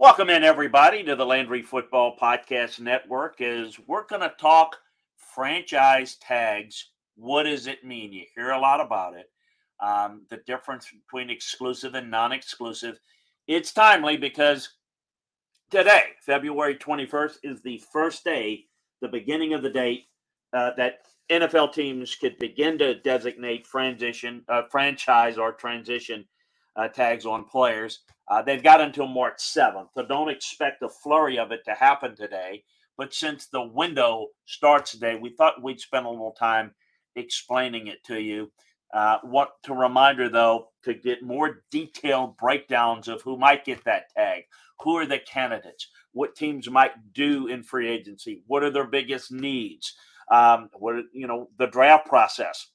Welcome in, everybody, to the Landry Football Podcast Network. As we're going to talk franchise tags. What does it mean? You hear a lot about it. Um, the difference between exclusive and non-exclusive. It's timely because today, February 21st, is the first day, the beginning of the date uh, that NFL teams could begin to designate transition, uh, franchise or transition uh, tags on players. Uh, they've got until March 7th, so don't expect a flurry of it to happen today. But since the window starts today, we thought we'd spend a little time explaining it to you. Uh, what to reminder though, to get more detailed breakdowns of who might get that tag, who are the candidates, what teams might do in free agency, what are their biggest needs, um, what you know, the draft process,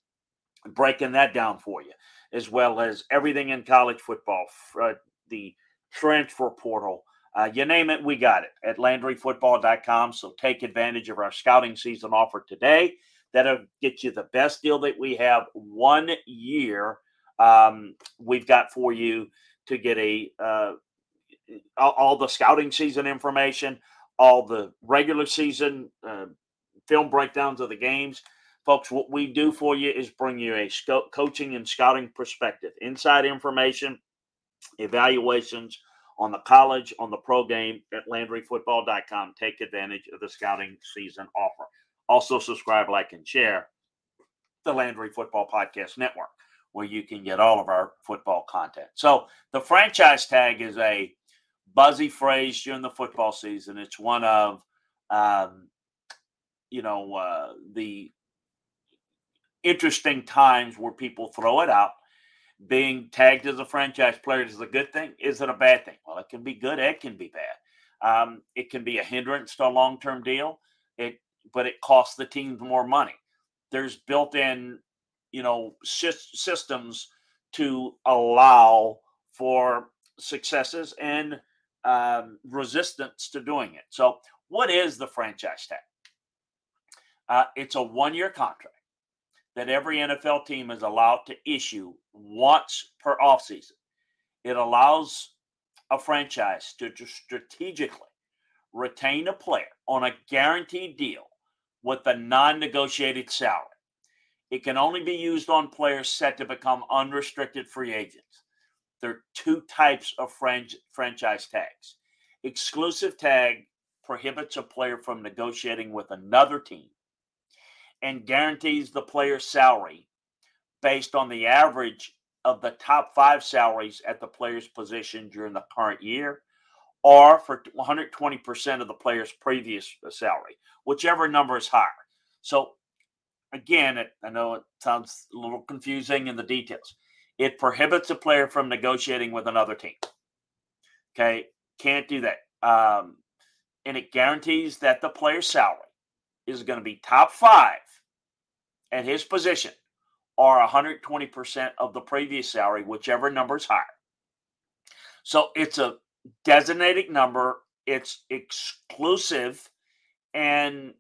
breaking that down for you, as well as everything in college football, uh, the transfer portal. Uh, you name it, we got it at LandryFootball.com. So take advantage of our scouting season offer today. That'll get you the best deal that we have one year. Um, we've got for you to get a uh, all, the scouting season information, all the regular season uh, film breakdowns of the games. Folks, what we do for you is bring you a sco- coaching and scouting perspective, inside information, evaluations on the college, on the pro game at LandryFootball.com. Take advantage of the scouting season offer. Also, subscribe, like, and share the Landry Football Podcast Network, where you can get all of our football content. So, the franchise tag is a buzzy phrase during the football season. It's one of, um, you know, uh, the interesting times where people throw it out being tagged as a franchise player is a good thing? Is it a bad thing? Well, it can be good. It can be bad. Um, it can be a hindrance to a long-term deal. It, but it costs the teams more money. There's built-in, you know, systems to allow for successes and um, resistance to doing it. So, what is the franchise tag? Uh, it's a one-year contract that every NFL team is allowed to issue once per offseason. It allows a franchise to strategically retain a player on a guaranteed deal with a non negotiated salary. It can only be used on players set to become unrestricted free agents. There are two types of franchise tags. Exclusive tag prohibits a player from negotiating with another team and guarantees the player's salary based on the average of the top five salaries at the player's position during the current year or for 120% of the player's previous salary, whichever number is higher. So, again, it, I know it sounds a little confusing in the details. It prohibits a player from negotiating with another team. Okay, can't do that. Um, and it guarantees that the player's salary is going to be top five at his position or 120% of the previous salary, whichever number is higher. So it's a designated number, it's exclusive, and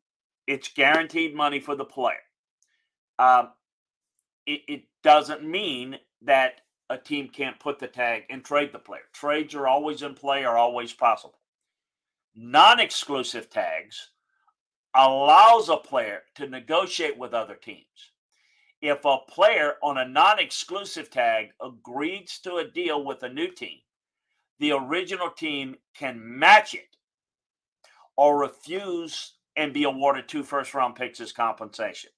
it's guaranteed money for the player. Um, it, it doesn't mean that a team can't put the tag and trade the player. Trades are always in play, are always possible. Non exclusive tags allows a player to negotiate with other teams. If a player on a non exclusive tag agrees to a deal with a new team, the original team can match it or refuse and be awarded two first round picks as compensation.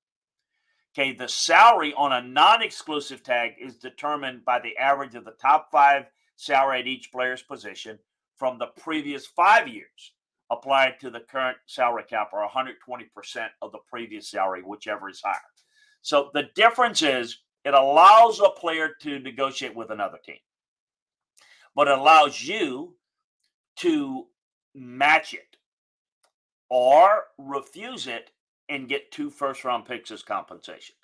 Okay, the salary on a non exclusive tag is determined by the average of the top five salary at each player's position from the previous five years applied to the current salary cap or 120% of the previous salary, whichever is higher. So the difference is it allows a player to negotiate with another team, but it allows you to match it or refuse it and get two first round picks as compensation.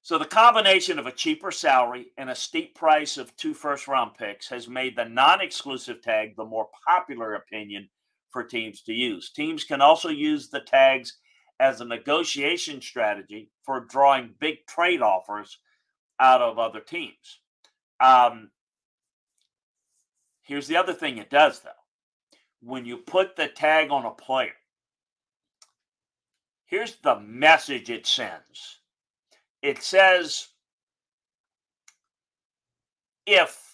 So the combination of a cheaper salary and a steep price of two first round picks has made the non exclusive tag the more popular opinion for teams to use. Teams can also use the tags as a negotiation strategy for drawing big trade offers out of other teams. Um, here's the other thing it does, though when you put the tag on a player, here's the message it sends it says if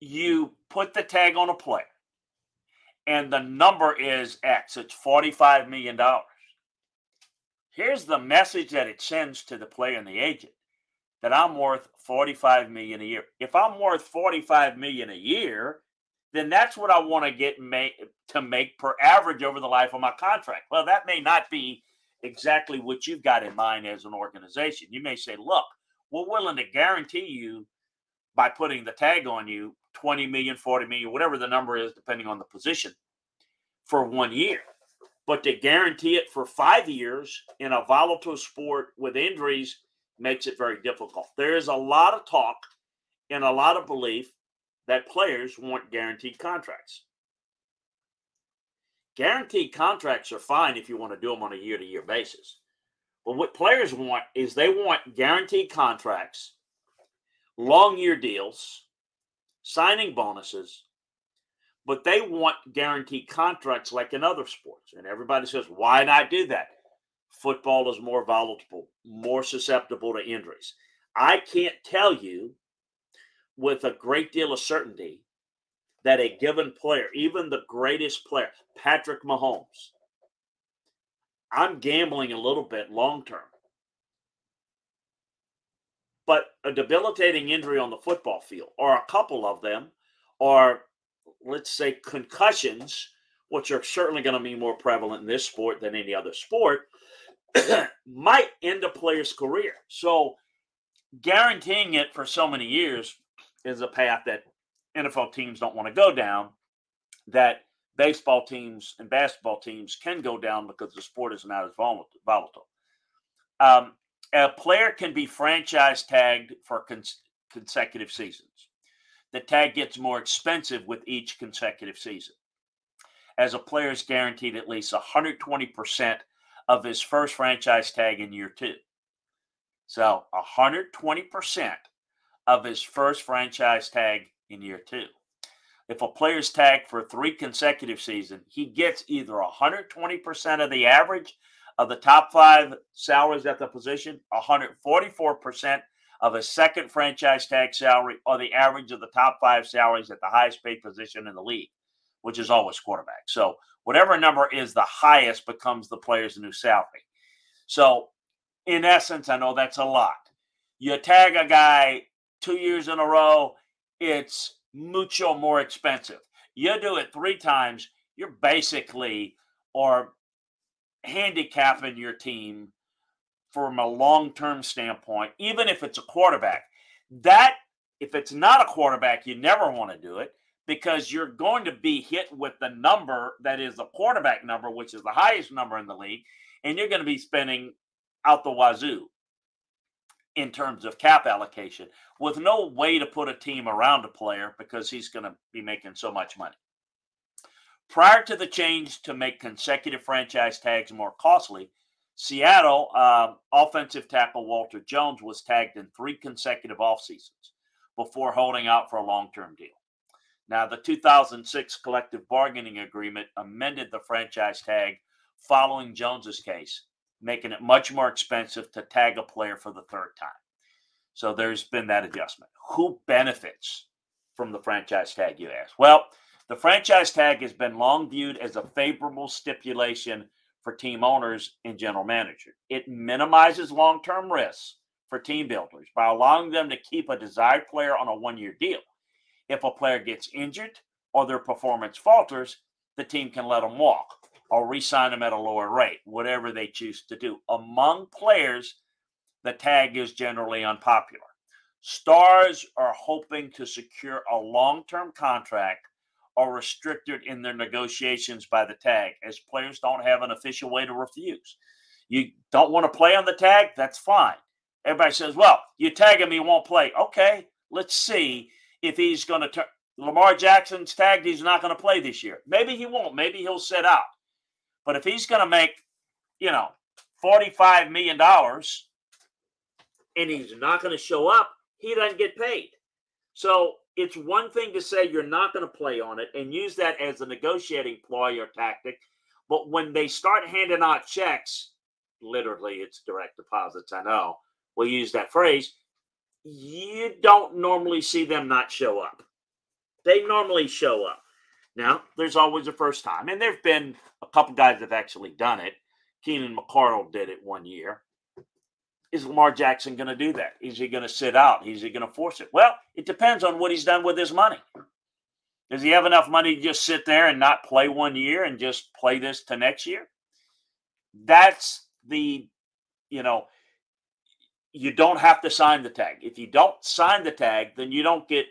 you put the tag on a player and the number is X, it's $45 million. Here's the message that it sends to the player and the agent that I'm worth 45 million a year. If I'm worth 45 million a year, then that's what I want to get make, to make per average over the life of my contract. Well, that may not be exactly what you've got in mind as an organization. You may say, look, we're willing to guarantee you by putting the tag on you 20 million, 40 million, whatever the number is, depending on the position for one year. But to guarantee it for five years in a volatile sport with injuries makes it very difficult. There is a lot of talk and a lot of belief that players want guaranteed contracts. Guaranteed contracts are fine if you want to do them on a year to year basis. But what players want is they want guaranteed contracts, long year deals, signing bonuses, but they want guaranteed contracts like in other sports. And everybody says, why not do that? Football is more volatile, more susceptible to injuries. I can't tell you with a great deal of certainty that a given player, even the greatest player, Patrick Mahomes, I'm gambling a little bit long term. But a debilitating injury on the football field, or a couple of them, or let's say concussions, which are certainly going to be more prevalent in this sport than any other sport, might end a player's career. So guaranteeing it for so many years is a path that NFL teams don't want to go down, that baseball teams and basketball teams can go down because the sport is not as volatile. Um, a player can be franchise tagged for cons- consecutive seasons. The tag gets more expensive with each consecutive season, as a player is guaranteed at least 120% of his first franchise tag in year two. So 120% of his first franchise tag in year two. If a player's tagged for three consecutive seasons, he gets either 120% of the average of the top five salaries at the position, 144% of a second franchise tag salary, or the average of the top five salaries at the highest paid position in the league, which is always quarterback. So whatever number is the highest becomes the player's new salary. So in essence, I know that's a lot. You tag a guy two years in a row, it's mucho more expensive. You do it three times, you're basically or handicapping your team from a long-term standpoint, even if it's a quarterback. That if it's not a quarterback, you never want to do it because you're going to be hit with the number that is the quarterback number, which is the highest number in the league, and you're going to be spending out the wazoo in terms of cap allocation with no way to put a team around a player because he's going to be making so much money. Prior to the change to make consecutive franchise tags more costly, Seattle uh, offensive tackle Walter Jones was tagged in three consecutive off seasons before holding out for a long term deal. Now, the 2006 collective bargaining agreement amended the franchise tag following Jones's case making it much more expensive to tag a player for the third time. So there's been that adjustment. Who benefits from the franchise tag, you ask? Well, the franchise tag has been long viewed as a favorable stipulation for team owners and general managers. It minimizes long term risks for team builders by allowing them to keep a desired player on a one year deal. If a player gets injured or their performance falters, the team can let them walk or re-sign them at a lower rate, whatever they choose to do. Among players, the tag is generally unpopular. Stars are hoping to secure a long-term contract or restricted in their negotiations by the tag, as players don't have an official way to refuse. You don't want to play on the tag? That's fine. Everybody says, well, you tag him, he won't play. Okay, let's see if he's going to turn. Lamar Jackson's tagged, he's not going to play this year. Maybe he won't. Maybe he'll sit out. But if he's going to make, you know, $45 million and he's not going to show up, he doesn't get paid. So it's one thing to say you're not going to play on it and use that as a negotiating ploy or tactic. But when they start handing out checks, literally it's direct deposits, I know, we'll use that phrase, you don't normally see them not show up. They normally show up. Now, there's always a first time, and there have been a couple guys that have actually done it. Keenan McCardell did it one year. Is Lamar Jackson going to do that? Is he going to sit out? Is he going to force it? Well, it depends on what he's done with his money. Does he have enough money to just sit there and not play one year and just play this to next year? That's the, you know, you don't have to sign the tag. If you don't sign the tag, then you don't get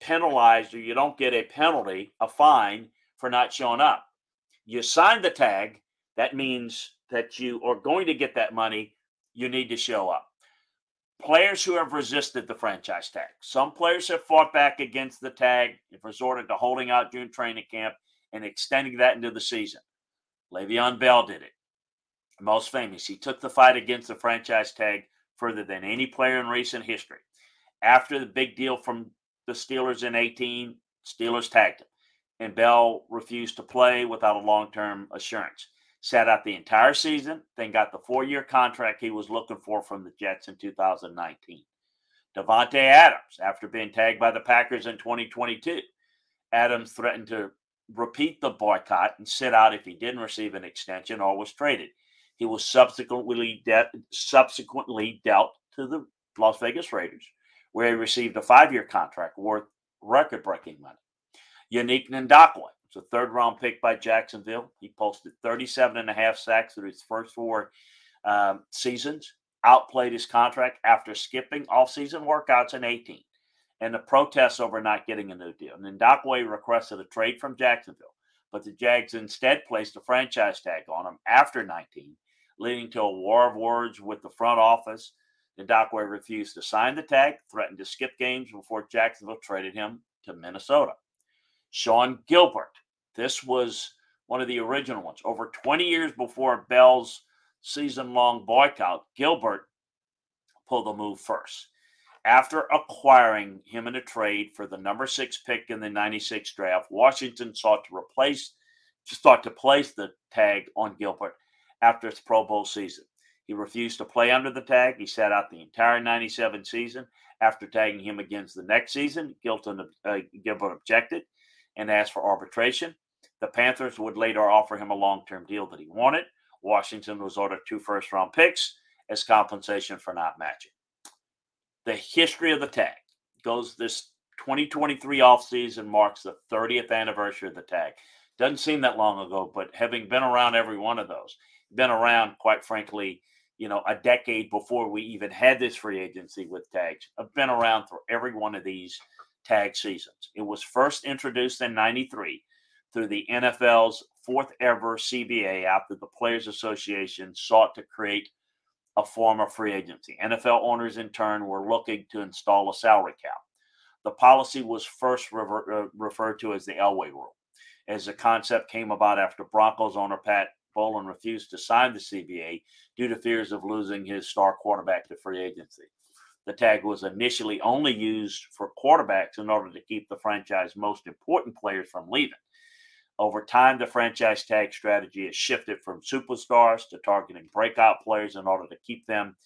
penalized or you don't get a penalty, a fine for not showing up. You sign the tag, that means that you are going to get that money. You need to show up. Players who have resisted the franchise tag. Some players have fought back against the tag, have resorted to holding out June training camp and extending that into the season. Le'Veon Bell did it. Most famous, he took the fight against the franchise tag further than any player in recent history. After the big deal from the Steelers in 18, Steelers tagged him, and Bell refused to play without a long term assurance. Sat out the entire season, then got the four year contract he was looking for from the Jets in 2019. Davante Adams, after being tagged by the Packers in 2022, Adams threatened to repeat the boycott and sit out if he didn't receive an extension or was traded. He was subsequently de- subsequently dealt to the Las Vegas Raiders, where he received a five-year contract worth record-breaking money. Yannick Ngakoue was a third-round pick by Jacksonville. He posted 37 and a half sacks through his first four um, seasons, outplayed his contract after skipping off-season workouts in 18 and the protests over not getting a new deal. And Ngakoue requested a trade from Jacksonville, but the Jags instead placed a franchise tag on him after 19 leading to a war of words with the front office. Ngakoue refused to sign the tag, threatened to skip games before Jacksonville traded him to Minnesota. Sean Gilbert, this was one of the original ones. Over 20 years before Bell's season long boycott, Gilbert pulled the move first. After acquiring him in a trade for the number six pick in the 96 draft, Washington sought to replace, sought to place the tag on Gilbert after its Pro Bowl season. He refused to play under the tag. He sat out the entire 97 season. After tagging him against the next season, Gilton, uh, Gilbert objected and asked for arbitration. The Panthers would later offer him a long term deal that he wanted. Washington was ordered two first round picks as compensation for not matching. The history of the tag goes this 2023 offseason marks the 30th anniversary of the tag. Doesn't seem that long ago, but having been around every one of those, been around, quite frankly, you know, a decade before we even had this free agency with tags. I've been around for every one of these tag seasons. It was first introduced in 93 through the NFL's fourth ever CBA after the Players Association sought to create a form of free agency. NFL owners, in turn, were looking to install a salary cap. The policy was first rever- uh, referred to as the Elway rule, as the concept came about after Broncos owner Pat Bowlen refused to sign the CBA due to fears of losing his star quarterback to free agency. The tag was initially only used for quarterbacks in order to keep the franchise's most important players from leaving. Over time, the franchise tag strategy has shifted from superstars to targeting breakout players in order to keep them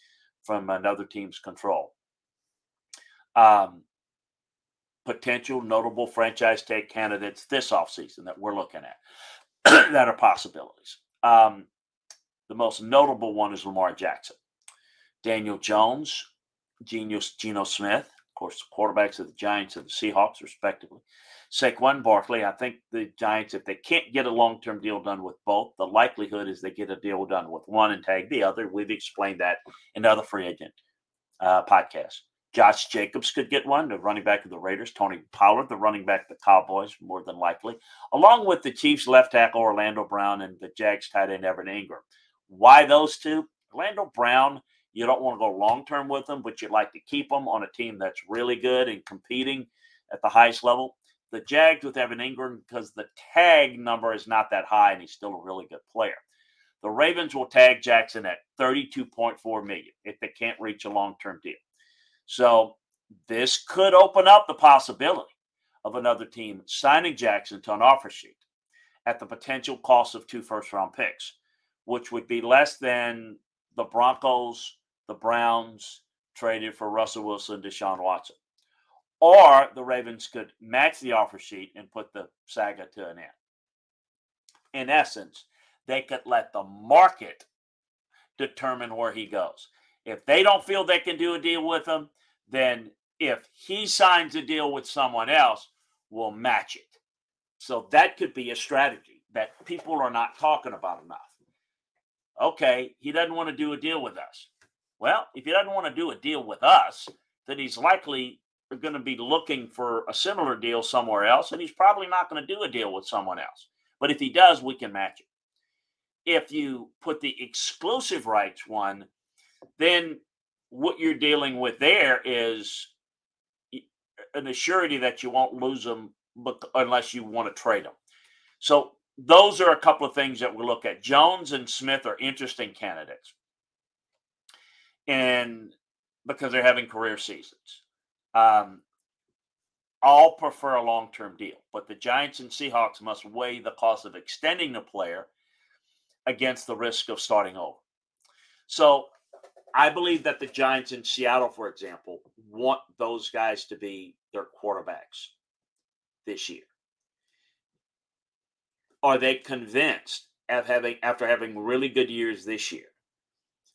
from another team's control. Um, potential notable franchise tag candidates this offseason that we're looking at that are possibilities. Um, the most notable one is Lamar Jackson. Daniel Jones, Genius, Geno Smith, of course, the quarterbacks of the Giants and the Seahawks, respectively. Saquon Barkley, I think the Giants, if they can't get a long term deal done with both, the likelihood is they get a deal done with one and tag the other. We've explained that in other free agent uh, podcasts. Josh Jacobs could get one, the running back of the Raiders. Tony Pollard, the running back of the Cowboys, more than likely, along with the Chiefs left tackle Orlando Brown and the Jags tight end Evan Engram. Why those two? Orlando Brown, you don't want to go long term with them, but you'd like to keep them on a team that's really good and competing at the highest level. The Jags with Evan Engram because the tag number is not that high and he's still a really good player. The Ravens will tag Jackson at 32.4 million if they can't reach a long-term deal. So this could open up the possibility of another team signing Jackson to an offer sheet at the potential cost of two first round picks, which would be less than the Broncos, the Browns traded for Russell Wilson, Deshaun Watson. Or the Ravens could match the offer sheet and put the saga to an end. In essence, they could let the market determine where he goes. If they don't feel they can do a deal with him, then if he signs a deal with someone else, we'll match it. So that could be a strategy that people are not talking about enough. Okay, he doesn't want to do a deal with us. Well, if he doesn't want to do a deal with us, then he's likely going to be looking for a similar deal somewhere else, and he's probably not going to do a deal with someone else. But if he does, we can match it. If you put the exclusive rights one, then what you're dealing with there is an assurity that you won't lose them unless you want to trade them. So those are a couple of things that we look at. Jones and Smith are interesting candidates, and because they're having career seasons. Um, all prefer a long-term deal, but the Giants and Seahawks must weigh the cost of extending the player against the risk of starting over. So I believe that the Giants in Seattle, for example, want those guys to be their quarterbacks this year? Are they convinced of having after having really good years this year?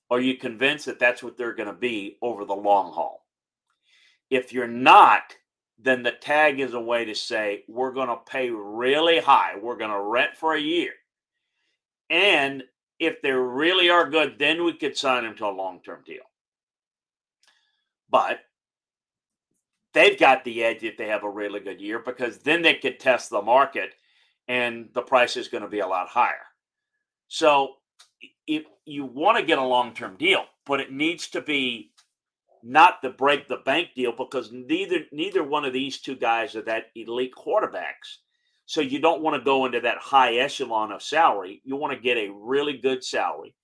Are you convinced that that's what they're going to be over the long haul? If you're not, then the tag is a way to say we're going to pay really high. We're going to rent for a year. And if they really are good, then we could sign them to a long term deal. But they've got the edge if they have a really good year because then they could test the market and the price is going to be a lot higher. So if you want to get a long-term deal, but it needs to be not the break the bank deal because neither neither one of these two guys are that elite quarterbacks. So you don't want to go into that high echelon of salary. You want to get a really good salary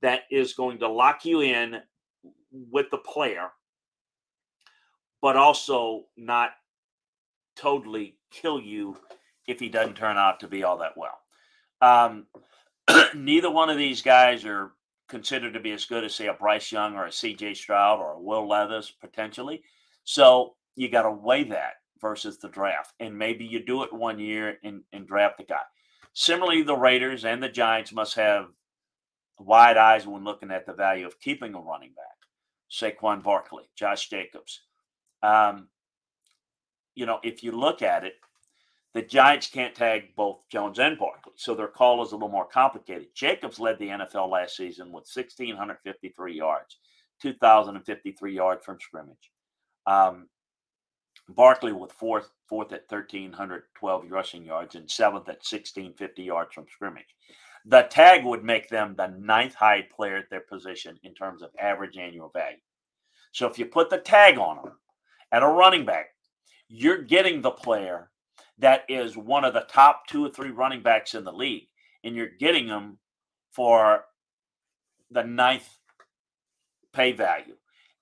that is going to lock you in with the player but also not totally kill you if he doesn't turn out to be all that well. Um, neither one of these guys are considered to be as good as, say, a Bryce Young or a CJ Stroud or a Will Levis potentially. So you got to weigh that versus the draft. And maybe you do it one year and, and draft the guy. Similarly, the Raiders and the Giants must have wide eyes when looking at the value of keeping a running back. Saquon Barkley, Josh Jacobs, um, you know, if you look at it, the Giants can't tag both Jones and Barkley, so their call is a little more complicated. Jacobs led the NFL last season with 1,653 yards, 2,053 yards from scrimmage. Um, Barkley with fourth, fourth at 1,312 rushing yards and seventh at 1,650 yards from scrimmage. The tag would make them the ninth highest player at their position in terms of average annual value. So if you put the tag on them, at a running back, you're getting the player that is one of the top two or three running backs in the league, and you're getting them for the ninth pay value.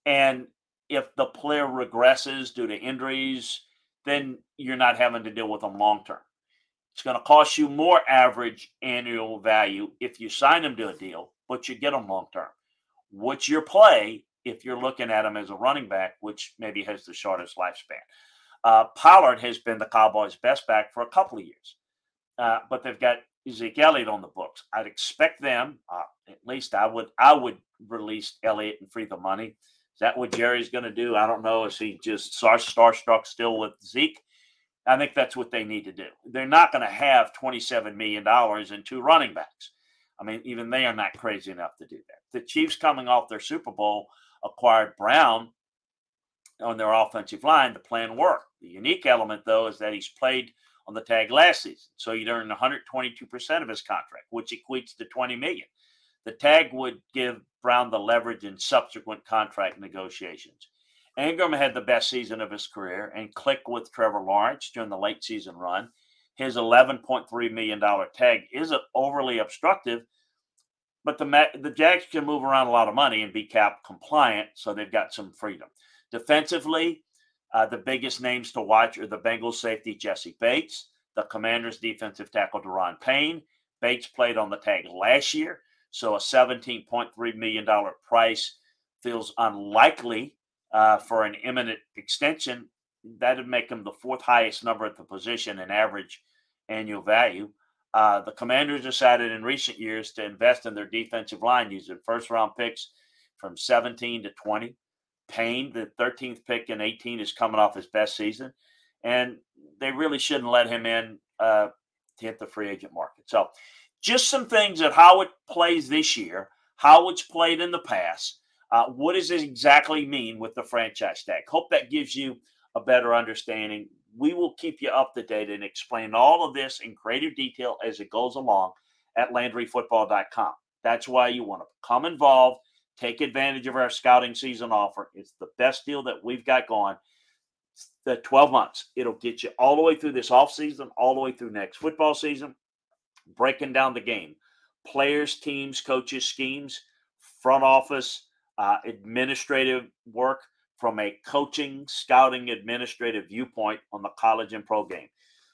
And if the player regresses due to injuries, then you're not having to deal with them long term. It's going to cost you more average annual value if you sign them to a deal, but you get them long term. What's your play if you're looking at them as a running back, which maybe has the shortest lifespan. Uh, Pollard has been the Cowboys' best back for a couple of years, uh, but they've got Zeke Elliott on the books. I'd expect them, uh, at least I would, I would release Elliott and free the money. Is that what Jerry's going to do? I don't know. Is he just star starstruck still with Zeke? I think that's what they need to do. They're not going to have $27 million and two running backs. I mean, even they are not crazy enough to do that. The Chiefs coming off their Super Bowl acquired Brown on their offensive line, the plan worked. The unique element, though, is that he's played on the tag last season, so he'd earned 122% of his contract, which equates to 20 million. The tag would give Brown the leverage in subsequent contract negotiations. Engram had the best season of his career and clicked with Trevor Lawrence during the late season run. His $11.3 million tag isn't overly obstructive, but the the Jags can move around a lot of money and be cap compliant, so they've got some freedom. Defensively, Uh, the biggest names to watch are the Bengals safety Jessie Bates, the Commanders defensive tackle Da'Ron Payne. Bates played on the tag last year, so a $17.3 million price feels unlikely uh, for an imminent extension. That would make him the fourth highest number at the position in average annual value. Uh, the Commanders decided in recent years to invest in their defensive line using first round picks from 17 to 20. Payne, the 13th pick in 18, is coming off his best season. And they really shouldn't let him in uh, to hit the free agent market. So, just some things of how it plays this year, how it's played in the past. Uh, what does it exactly mean with the franchise tag? Hope that gives you a better understanding we will keep you up to date and explain all of this in greater detail as it goes along at LandryFootball.com. That's why you want to come involved, take advantage of our scouting season offer. It's the best deal that we've got going. The 12 months, it'll get you all the way through this off season, all the way through next football season, breaking down the game. Players, teams, coaches, schemes, front office, uh, administrative work from a coaching, scouting, administrative viewpoint on the college and pro game.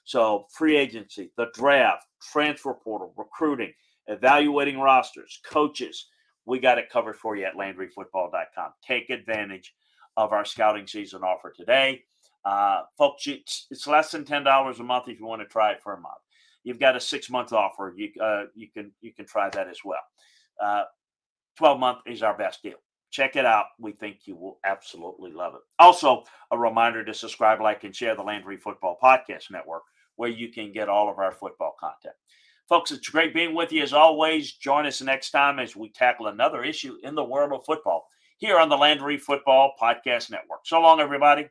So, free agency, the draft, transfer portal, recruiting, evaluating rosters, coaches, we got it covered for you at LandryFootball.com. Take advantage of our scouting season offer today. Uh, folks, it's, it's less than $10 a month if you want to try it for a month. You've got a six month offer. You, uh, you, can, you can try that as well. Uh, 12 month is our best deal. Check it out. We think you will absolutely love it. Also, a reminder to subscribe, like, and share the Landry Football Podcast Network, where you can get all of our football content. Folks, it's great being with you as always. Join us next time as we tackle another issue in the world of football here on the Landry Football Podcast Network. So long, everybody.